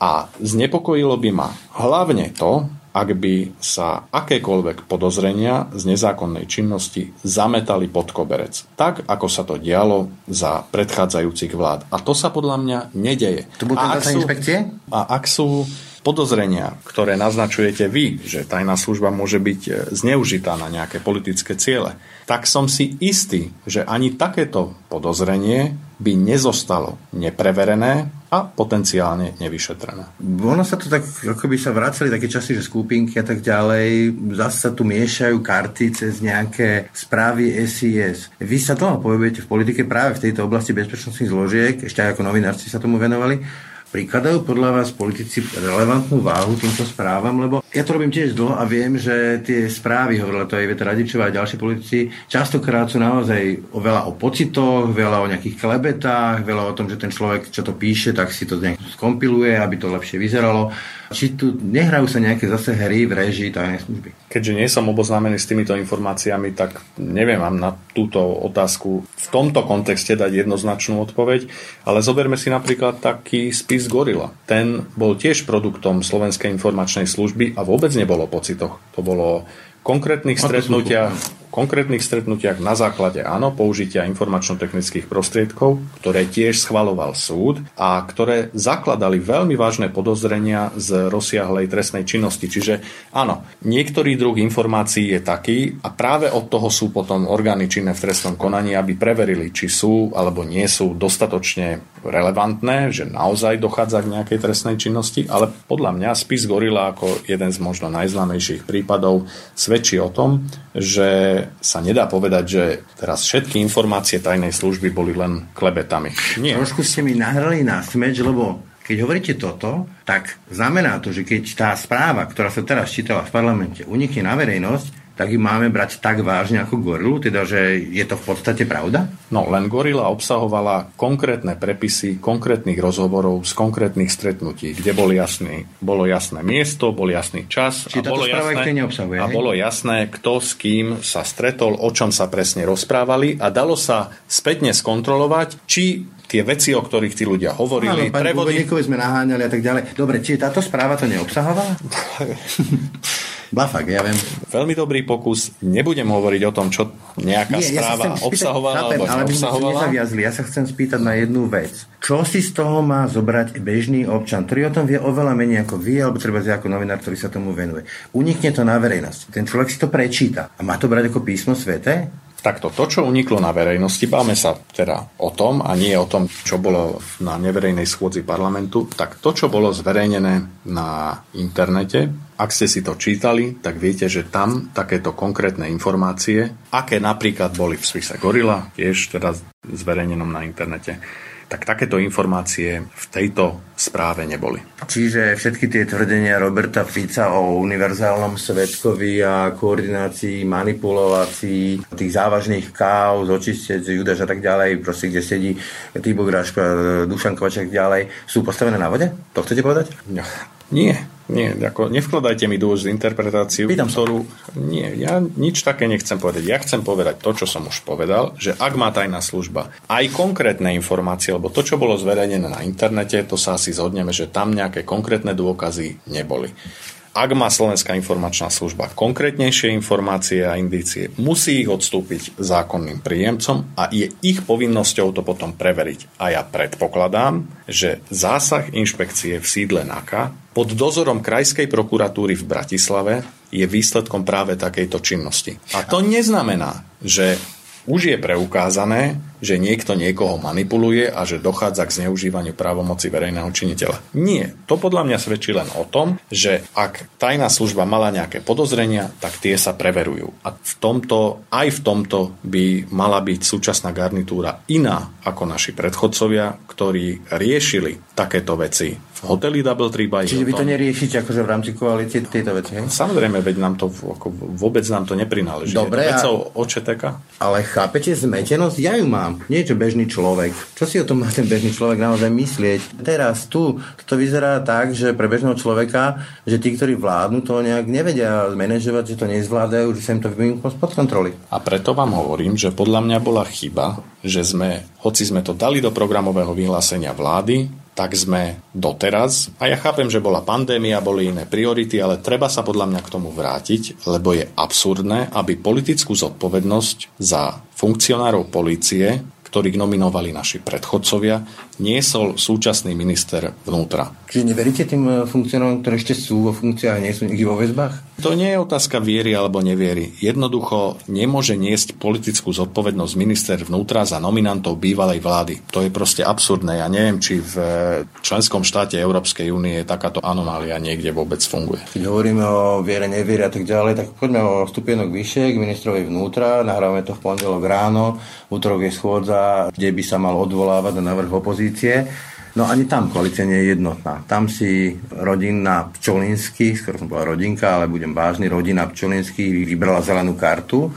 Speaker 1: A znepokojilo by ma hlavne to, ak by sa akékoľvek podozrenia z nezákonnej činnosti zametali pod koberec. Tak, ako sa to dialo za predchádzajúcich vlád. A to sa podľa mňa nedeje.
Speaker 2: To a ak, sú,
Speaker 1: a ak sú podozrenia, ktoré naznačujete vy, že tajná služba môže byť zneužitá na nejaké politické ciele, tak som si istý, že ani takéto podozrenie by nezostalo nepreverené a potenciálne nevyšetrené.
Speaker 2: Ono sa to tak, ako by sa vracali také časy, že skupinky a tak ďalej, zase sa tu miešajú karty cez nejaké správy SIS. Vy sa dlho pohybujete v politike práve v tejto oblasti bezpečnostných zložiek, ešte aj ako novinárci sa tomu venovali. Prikladajú podľa vás politici relevantnú váhu týmto správam, lebo Ja to robím tiež dlho a viem, že tie správy, hovorila to aj Veta Radičová a ďalší politici, častokrát sú naozaj veľa o pocitoch, veľa o nejakých klebetách, veľa o tom, že ten človek, čo to píše, tak si to nejak skompiluje, aby to lepšie vyzeralo. Či tu nehrajú sa nejaké zase hry v režii tajnej služby?
Speaker 1: Keďže nie som oboznámený s týmito informáciami, tak neviem vám na túto otázku v tomto kontexte dať jednoznačnú odpoveď, ale zoberme si napríklad taký spis Gorila. Ten bol tiež produktom Slovenskej informačnej služby a vôbec nebolo o pocitoch. To bolo konkrétnych stretnutiach, konkrétnych stretnutiach na základe áno, použitia informačno-technických prostriedkov, ktoré tiež schvaloval súd a ktoré zakladali veľmi vážne podozrenia z rozsiahlej trestnej činnosti. Čiže áno, niektorý druh informácií je taký a práve od toho sú potom orgány činné v trestnom konaní, aby preverili, či sú alebo nie sú dostatočne relevantné, že naozaj dochádza k nejakej trestnej činnosti, ale podľa mňa spis Gorila ako jeden z možno najznámejších prípadov svedčí o tom, že sa nedá povedať, že teraz všetky informácie tajnej služby boli len klebetami.
Speaker 2: Nie. Trošku ste mi nahrali na smeč, lebo keď hovoríte toto, tak znamená to, že keď tá správa, ktorá sa teraz čítala v parlamente, unikne na verejnosť, tak ju máme brať tak vážne ako gorilu? Teda, že je to v podstate pravda?
Speaker 1: No, len gorila obsahovala konkrétne prepisy konkrétnych rozhovorov z konkrétnych stretnutí, kde bol jasný, bolo jasné miesto, bol jasný čas
Speaker 2: Čiže
Speaker 1: a, bolo
Speaker 2: jasné, neobsahuje,
Speaker 1: a bolo jasné, kto s kým sa stretol, o čom sa presne rozprávali a dalo sa spätne skontrolovať, či tie veci, o ktorých tí ľudia hovorili,
Speaker 2: Áno, prevody... sme naháňali a tak ďalej. Dobre, či táto správa to neobsahovala? Bafak, ja viem.
Speaker 1: Veľmi dobrý pokus. Nebudem hovoriť o tom, čo nejaká Nie, správa ja obsahovala alebo ale neobsahovala.
Speaker 2: Nezaviazli. Ja sa chcem spýtať na jednu vec. Čo si z toho má zobrať bežný občan, ktorý o tom vie oveľa menej ako vy, alebo treba ako novinár, ktorý sa tomu venuje. Unikne to na verejnosť. Ten človek si to prečíta. A má to brať ako písmo svete?
Speaker 1: Takto, to, čo uniklo na verejnosti, báme sa teda o tom a nie o tom, čo bolo na neverejnej schôdzi parlamentu, tak to, čo bolo zverejnené na internete, ak ste si to čítali, tak viete, že tam takéto konkrétne informácie, aké napríklad boli v spise Gorila, tiež teda zverejnenom na internete, tak takéto informácie v tejto správe neboli.
Speaker 2: Čiže všetky tie tvrdenia Roberta Fica o univerzálnom svetkovi a koordinácii manipulácií tých závažných káuz, očistec, Judaš a tak ďalej, proste kde sedí Týbo Graška, Dušan Kovaček ďalej, sú postavené na vode? To chcete povedať?
Speaker 1: No, nie, nie, ako nevkladajte mi do interpretáciu,
Speaker 2: Pýtam
Speaker 1: ktorú... Nie, ja nič také nechcem povedať. Ja chcem povedať to, čo som už povedal, že ak má tajná služba aj konkrétne informácie, lebo to, čo bolo zverejnené na internete, to sa asi zhodneme, že tam nejaké konkrétne dôkazy neboli. Ak má Slovenská informačná služba konkrétnejšie informácie a indície, musí ich odstúpiť zákonným príjemcom a je ich povinnosťou to potom preveriť. A ja predpokladám, že zásah inšpekcie v sídle NAKA pod dozorom Krajskej prokuratúry v Bratislave je výsledkom práve takejto činnosti. A to neznamená, že už je preukázané, že niekto niekoho manipuluje a že dochádza k zneužívaniu právomoci verejného činiteľa. Nie. To podľa mňa svedčí len o tom, že ak tajná služba mala nejaké podozrenia, tak tie sa preverujú. A v tomto, aj v tomto by mala byť súčasná garnitúra iná ako naši predchodcovia, ktorí riešili takéto veci v hoteli Double Tree by
Speaker 2: Čiže vy to neriešite akože v rámci koalície tieto veci, hej?
Speaker 1: Samozrejme, veď nám to ako vôbec nám to neprináleží.
Speaker 2: Dobre,
Speaker 1: Je to a... OČTK?
Speaker 2: Ale chápete zmetenosť? Ja ju mám mám. Nie čo bežný človek. Čo si o tom má ten bežný človek naozaj myslieť? Teraz tu to vyzerá tak, že pre bežného človeka, že tí, ktorí vládnu, to nejak nevedia manažovať, že to nezvládajú, že sa im to vymýklo spod kontroly.
Speaker 1: A preto vám hovorím, že podľa mňa bola chyba, že sme, hoci sme to dali do programového vyhlásenia vlády, tak sme doteraz, a ja chápem, že bola pandémia, boli iné priority, ale treba sa podľa mňa k tomu vrátiť, lebo je absurdné, aby politickú zodpovednosť za funkcionárov polície ktorých nominovali naši predchodcovia, niesol súčasný minister vnútra.
Speaker 2: Čiže neveríte tým e, funkcionárom, ktorí ešte sú vo funkciách a nie sú nikdy vo väzbách?
Speaker 1: To nie je otázka viery alebo neviery. Jednoducho nemôže niesť politickú zodpovednosť minister vnútra za nominantov bývalej vlády. To je proste absurdné. Ja neviem, či v e, členskom štáte Európskej únie takáto anomália niekde vôbec funguje.
Speaker 2: Keď hovoríme o viere, neviere a tak ďalej, tak poďme o stupienok vyššie k ministrovi vnútra. Nahrávame to v pondelok ráno. V útorok je schôdza, kde by sa mal odvolávať na návrh opozície. No ani tam koalícia nie je jednotná. Tam si rodina Pčolinsky, skoro som bola rodinka, ale budem vážny, rodina Pčolinsky vybrala zelenú kartu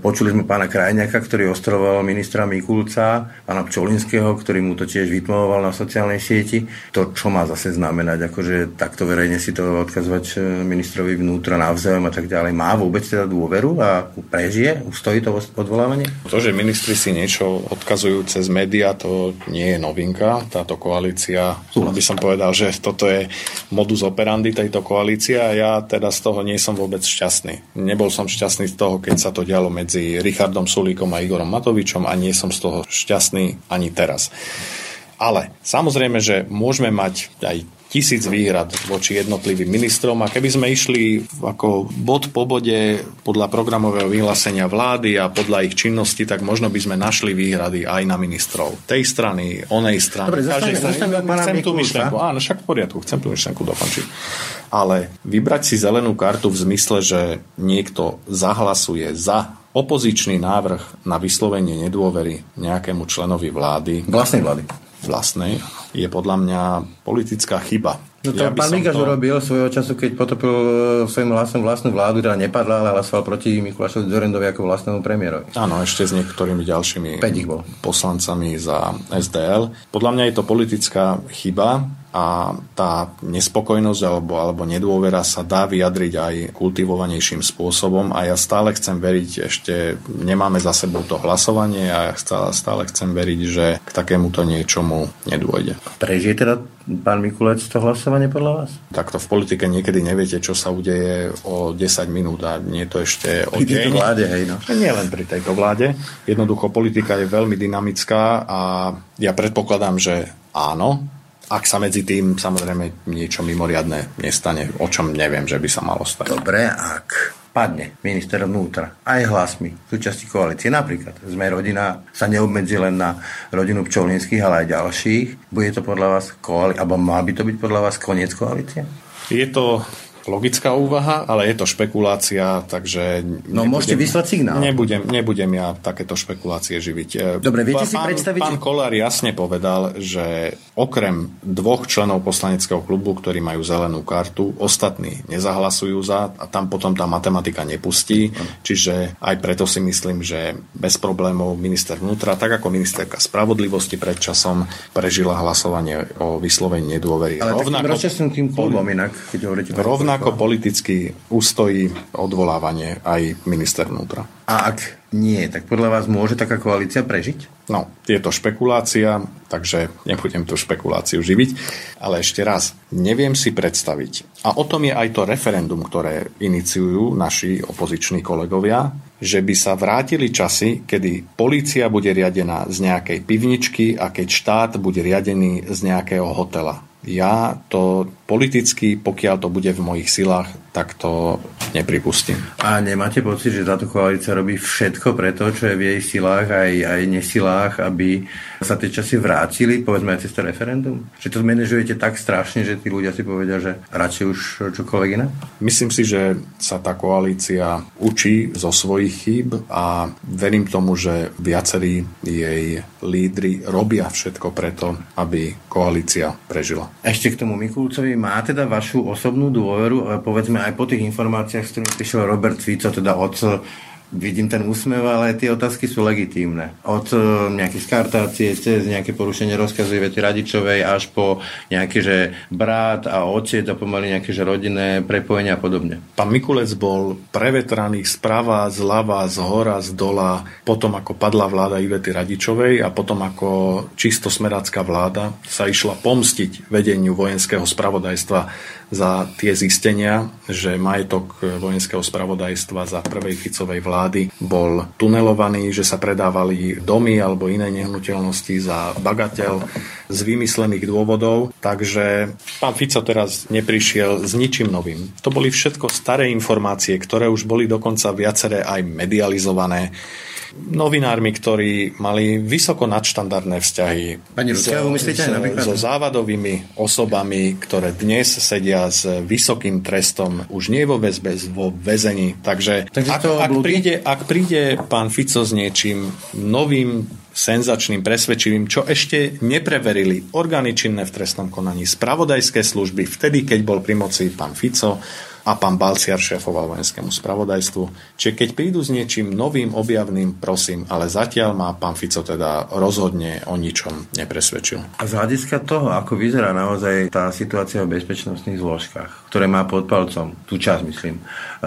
Speaker 2: Počuli sme pána Krajňaka, ktorý ostroval ministra Mikulca, pána Pčolinského, ktorý mu to tiež vytmoval na sociálnej sieti. To, čo má zase znamenať, akože takto verejne si to odkazovať e, ministrovi vnútra navzájom a tak ďalej. Má vôbec teda dôveru a prežije? Ustojí to odvolávanie?
Speaker 1: To, že ministri si niečo odkazujú cez médiá, to nie je novinka. Táto koalícia, by som povedal, že toto je modus operandi tejto koalície a ja teda z toho nie som vôbec šťastný. Nebol som šťastný z toho, keď sa to dialo medzi Richardom Sulíkom a Igorom Matovičom a nie som z toho šťastný ani teraz. Ale samozrejme, že môžeme mať aj tisíc výhrad voči jednotlivým ministrom a keby sme išli ako bod po bode podľa programového vyhlásenia vlády a podľa ich činnosti, tak možno by sme našli výhrady aj na ministrov. Tej strany, onej strany.
Speaker 2: Dobre, zostane, strany.
Speaker 1: Chcem tú myšlenku, áno, však v poriadku, chcem tú myšlenku dokončiť. Ale vybrať si zelenú kartu v zmysle, že niekto zahlasuje za opozičný návrh na vyslovenie nedôvery nejakému členovi vlády.
Speaker 2: Vlastnej vlády.
Speaker 1: Vlastnej, je podľa mňa politická chyba.
Speaker 2: No to ja pán Migaš to... urobil svojho času, keď potopil e, svojim hlasom vlastnú vládu, teda nepadla, ale hlasoval proti Mikulášovi Zorendovi ako vlastnému premiérovi.
Speaker 1: Áno, ešte s niektorými ďalšími
Speaker 2: bol.
Speaker 1: poslancami za SDL. Podľa mňa je to politická chyba, a tá nespokojnosť alebo, alebo nedôvera sa dá vyjadriť aj kultivovanejším spôsobom a ja stále chcem veriť, ešte nemáme za sebou to hlasovanie a ja stále, stále chcem veriť, že k takémuto niečomu nedôjde.
Speaker 2: Prežije teda pán Mikulec to hlasovanie podľa vás?
Speaker 1: Takto v politike niekedy neviete, čo sa udeje o 10 minút a nie to ešte o
Speaker 2: pri deň. vláde, hej no.
Speaker 1: Nie len pri tejto vláde. Jednoducho politika je veľmi dynamická a ja predpokladám, že áno, ak sa medzi tým samozrejme niečo mimoriadne nestane, o čom neviem, že by sa malo stať.
Speaker 2: Dobre, ak padne minister vnútra aj hlasmi súčasti koalície, napríklad sme rodina sa neobmedzi len na rodinu Pčolinských, ale aj ďalších, bude to podľa vás koalícia, alebo má by to byť podľa vás koniec koalície?
Speaker 1: Je to logická úvaha, ale je to špekulácia, takže...
Speaker 2: No nebudem, môžete vyslať signál.
Speaker 1: Nebudem, nebudem ja takéto špekulácie živiť.
Speaker 2: E, Dobre, viete pán, si predstaviť...
Speaker 1: Pán Kolár jasne povedal, že okrem dvoch členov poslaneckého klubu, ktorí majú zelenú kartu, ostatní nezahlasujú za a tam potom tá matematika nepustí. Čiže aj preto si myslím, že bez problémov minister vnútra, tak ako ministerka spravodlivosti pred časom prežila hlasovanie o vyslovení nedôvery.
Speaker 2: Ale rovnako, takým klubom inak, keď hovoríte...
Speaker 1: Rovnako politicky ustojí odvolávanie aj minister vnútra.
Speaker 2: A ak nie, tak podľa vás môže taká koalícia prežiť?
Speaker 1: No, je to špekulácia, takže nebudem tú špekuláciu živiť. Ale ešte raz, neviem si predstaviť. A o tom je aj to referendum, ktoré iniciujú naši opoziční kolegovia, že by sa vrátili časy, kedy polícia bude riadená z nejakej pivničky a keď štát bude riadený z nejakého hotela ja to politicky, pokiaľ to bude v mojich silách, tak to nepripustím.
Speaker 2: A nemáte pocit, že táto koalícia robí všetko preto, čo je v jej silách aj, aj nesilách, aby sa tie časy vrátili, povedzme aj cez to referendum? Že to zmanéžujete tak strašne, že tí ľudia si povedia, že radšej už čokoľvek iné?
Speaker 1: Myslím si, že sa tá koalícia učí zo svojich chýb a verím tomu, že viacerí jej lídry robia všetko preto, aby koalícia prežila.
Speaker 2: Ešte k tomu Mikulcovi, má teda vašu osobnú dôveru, povedzme aj po tých informáciách, s ktorými prišiel Robert Fico, teda od vidím ten úsmev, ale tie otázky sú legitímne. Od uh, nejakej skartácie cez nejaké porušenie rozkazu vety radičovej až po nejaké, že brat a otec a pomaly nejaké, že rodinné prepojenia a podobne.
Speaker 1: Pán Mikulec bol prevetraný sprava, zľava, z hora, z dola, potom ako padla vláda Ivety Radičovej a potom ako čisto smerácká vláda sa išla pomstiť vedeniu vojenského spravodajstva za tie zistenia, že majetok vojenského spravodajstva za prvej Ficovej vlády bol tunelovaný, že sa predávali domy alebo iné nehnuteľnosti za bagateľ z vymyslených dôvodov. Takže pán Fico teraz neprišiel s ničím novým. To boli všetko staré informácie, ktoré už boli dokonca viaceré aj medializované novinármi, ktorí mali vysoko nadštandardné vzťahy
Speaker 2: Pani
Speaker 1: s,
Speaker 2: myslíte,
Speaker 1: s,
Speaker 2: napríklad?
Speaker 1: so závadovými osobami, ktoré dnes sedia s vysokým trestom už nie vo väzbe, vo väzení. Takže,
Speaker 2: Takže
Speaker 1: ak, ak, príde, ak príde pán Fico s niečím novým, senzačným, presvedčivým, čo ešte nepreverili orgány činné v trestnom konaní, spravodajské služby, vtedy, keď bol pri moci pán Fico, a pán Balciar šéfoval vojenskému spravodajstvu. Čiže keď prídu s niečím novým, objavným, prosím, ale zatiaľ ma pán Fico teda rozhodne o ničom nepresvedčil.
Speaker 2: A z hľadiska toho, ako vyzerá naozaj tá situácia v bezpečnostných zložkách, ktoré má pod palcom, tú časť myslím,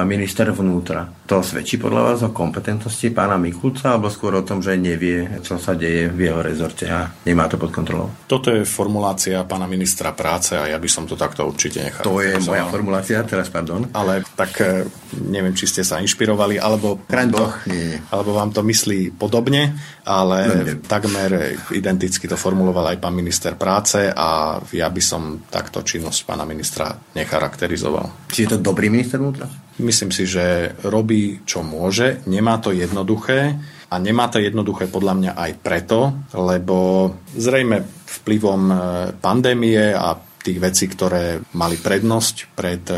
Speaker 2: minister vnútra, to svedčí podľa vás o kompetentnosti pána Mikulca, alebo skôr o tom, že nevie, čo sa deje v jeho rezorte a nemá to pod kontrolou?
Speaker 1: Toto je formulácia pána ministra práce a ja by som to takto určite nechal.
Speaker 2: To je moja formulácia, teraz pardon.
Speaker 1: Ale tak e, neviem, či ste sa inšpirovali, alebo,
Speaker 2: Chraň
Speaker 1: to,
Speaker 2: nie,
Speaker 1: alebo vám to myslí podobne, ale
Speaker 2: No, nie.
Speaker 1: takmer identicky to formuloval aj pán minister práce a ja by som takto činnosť pána ministra necharakterizoval.
Speaker 2: Či je to dobrý minister vnútra?
Speaker 1: Myslím si, že robí, čo môže. Nemá to jednoduché a nemá to jednoduché podľa mňa aj preto, lebo zrejme vplyvom e, pandémie a tých vecí, ktoré mali prednosť pred e,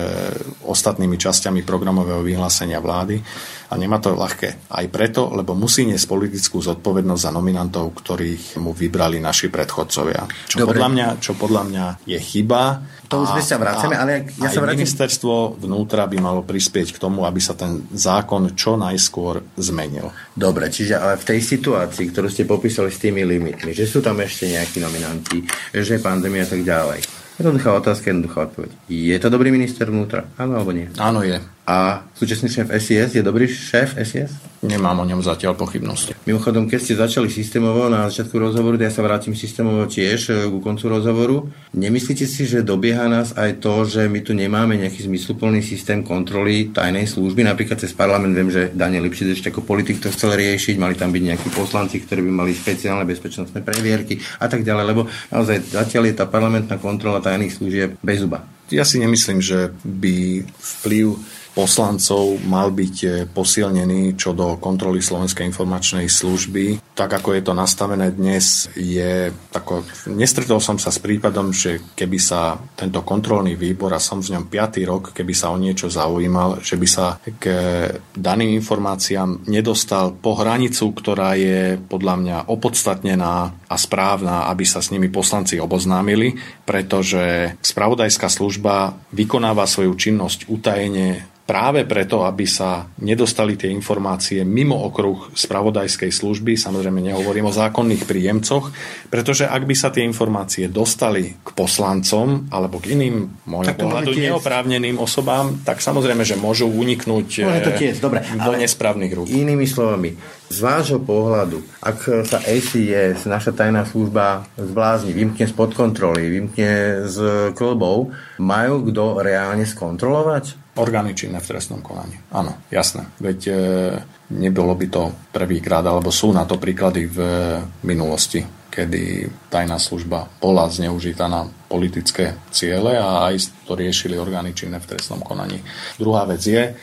Speaker 1: ostatnými časťami programového vyhlásenia vlády. A nemá to ľahké aj preto, lebo musí niesť politickú zodpovednosť za nominantov, ktorých mu vybrali naši predchodcovia. Čo,
Speaker 2: Dobre.
Speaker 1: podľa mňa, čo podľa mňa je chyba.
Speaker 2: To už sme sa vraceme, ale ja sa vrátim-
Speaker 1: ministerstvo vnútra by malo prispieť k tomu, aby sa ten zákon čo najskôr zmenil.
Speaker 2: Dobre, čiže ale v tej situácii, ktorú ste popísali s tými limitmi, že sú tam ešte nejakí nominanti, že je pandémia a tak ďalej. Jednoduchá otázka, jednoduchá odpoveď. Je to dobrý minister vnútra? Áno alebo nie?
Speaker 1: Áno je.
Speaker 2: A súčasný šéf SIS je dobrý šéf SIS?
Speaker 1: Nemám o ňom zatiaľ pochybnosti.
Speaker 2: Mimochodom, keď ste začali systémovo na začiatku rozhovoru, ja sa vrátim systémovo tiež e, ku koncu rozhovoru, nemyslíte si, že dobieha nás aj to, že my tu nemáme nejaký zmysluplný systém kontroly tajnej služby? Napríklad cez parlament viem, že Daniel Lipšic ešte ako politik to chcel riešiť, mali tam byť nejakí poslanci, ktorí by mali špeciálne bezpečnostné previerky a tak ďalej, lebo naozaj zatiaľ je tá parlamentná kontrola tajných služieb bez zuba.
Speaker 1: Ja si nemyslím, že by vplyv poslancov mal byť e, posilnený čo do kontroly Slovenskej informačnej služby. Tak ako je to nastavené dnes, je tako, nestretol som sa s prípadom, že keby sa tento kontrolný výbor, a som v ňom 5. rok, keby sa o niečo zaujímal, že by sa k daným informáciám nedostal po hranicu, ktorá je podľa mňa opodstatnená a správna, aby sa s nimi poslanci oboznámili, pretože spravodajská služba vykonáva svoju činnosť utajene práve preto, aby sa nedostali tie informácie mimo okruh spravodajskej služby, samozrejme nehovorím o zákonných príjemcoch, pretože ak by sa tie informácie dostali k poslancom alebo k iným, môjho pohľadu, neoprávneným osobám, tak samozrejme, že môžu uniknúť
Speaker 2: Môže to
Speaker 1: eh,
Speaker 2: tiecť, dobre,
Speaker 1: do
Speaker 2: ale-
Speaker 1: nesprávnych rúk.
Speaker 2: Inými slovami, z vášho pohľadu, ak sa SIS, naša tajná služba, zblázni, vymkne spod kontroly, vymkne z klbov, majú kto reálne skontrolovať?
Speaker 1: Orgány činné v trestnom konaní. Áno, jasné. Veď e, nebolo by to prvýkrát, alebo sú na to príklady v minulosti, kedy tajná služba bola zneužitá na politické ciele a aj to riešili orgány činné v trestnom konaní. Druhá vec je,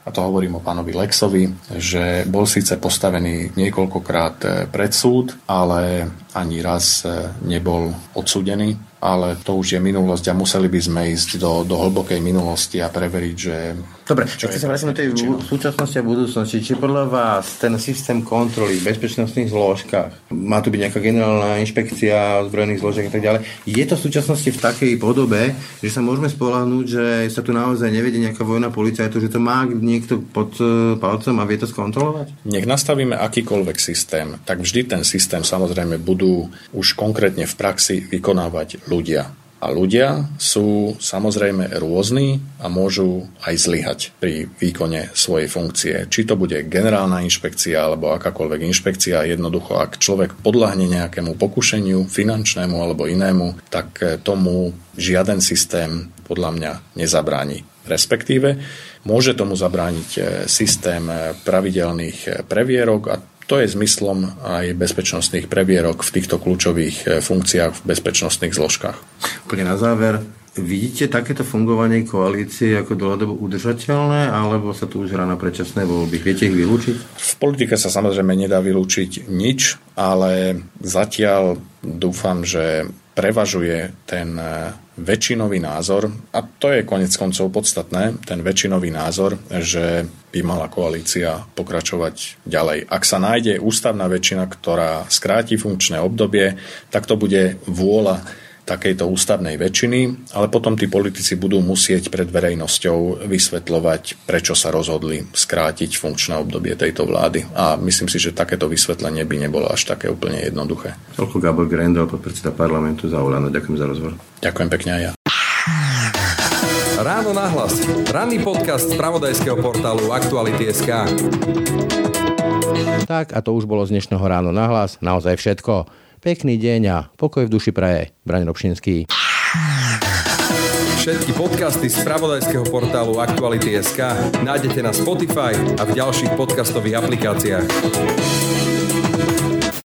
Speaker 1: a to hovorím o pánovi Lexovi, že bol síce postavený niekoľkokrát e, pred súd, ale ani raz e, nebol odsúdený, ale to už je minulosť a museli by sme ísť do, do hlbokej minulosti a preveriť, že...
Speaker 2: Dobre,
Speaker 1: čo
Speaker 2: keď sa vrátime do tej v- súčasnosti a budúcnosti, či podľa vás ten systém kontroly v bezpečnostných zložkách, má tu byť nejaká generálna inšpekcia ozbrojených zložiek a tak ďalej, je to v súčasnosti v takej podobe, že sa môžeme spolahnúť, že sa tu naozaj nevedie nejaká vojna policajtov, že to má niekto pod e, palcom a vie to skontrolovať?
Speaker 1: Nech nastavíme akýkoľvek systém, tak vždy ten systém samozrejme budú už konkrétne v praxi vykonávať ľudia. A ľudia sú samozrejme rôzni a môžu aj zlyhať pri výkone svojej funkcie. Či to bude generálna inšpekcia alebo akákoľvek inšpekcia, jednoducho ak človek podľahne nejakému pokušeniu finančnému alebo inému, tak eh, tomu žiaden systém podľa mňa nezabráni. Respektíve môže tomu zabrániť eh, systém eh, pravidelných previerok a to je zmyslom aj bezpečnostných previerok v týchto kľúčových eh, funkciách v bezpečnostných zložkách.
Speaker 2: Úplne na záver, Vidíte takéto fungovanie koalície ako dlhodobo udržateľné, alebo sa tu už hrá na predčasné voľby? Viete ich vylúčiť?
Speaker 1: V politike sa samozrejme nedá vylúčiť nič, ale zatiaľ dúfam, že prevažuje ten e, väčšinový názor, a to je konec koncov podstatné, ten väčšinový názor, že by mala koalícia pokračovať ďalej. Ak sa nájde ústavná väčšina, ktorá skráti funkčné obdobie, tak to bude vôľa takejto ústavnej väčšiny, ale potom tí politici budú musieť pred verejnosťou vysvetľovať, prečo sa rozhodli skrátiť funkčné obdobie tejto vlády. A myslím si, že takéto vysvetlenie by nebolo až také úplne jednoduché.
Speaker 2: Toľko Gabor Grendel, podpredseda parlamentu za Olano. Ďakujem za rozhovor.
Speaker 1: Ďakujem pekne aj ja.
Speaker 3: Ráno nahlas. Ranný podcast z pravodajského portálu Aktuality.sk
Speaker 2: Tak a to už bolo z dnešného ráno nahlas. Naozaj všetko. Pekný deň a pokoj v duši praje. Braň Robšinský.
Speaker 3: Všetky podcasty z pravodajského portálu Aktuality.sk nájdete na Spotify a v ďalších podcastových aplikáciách.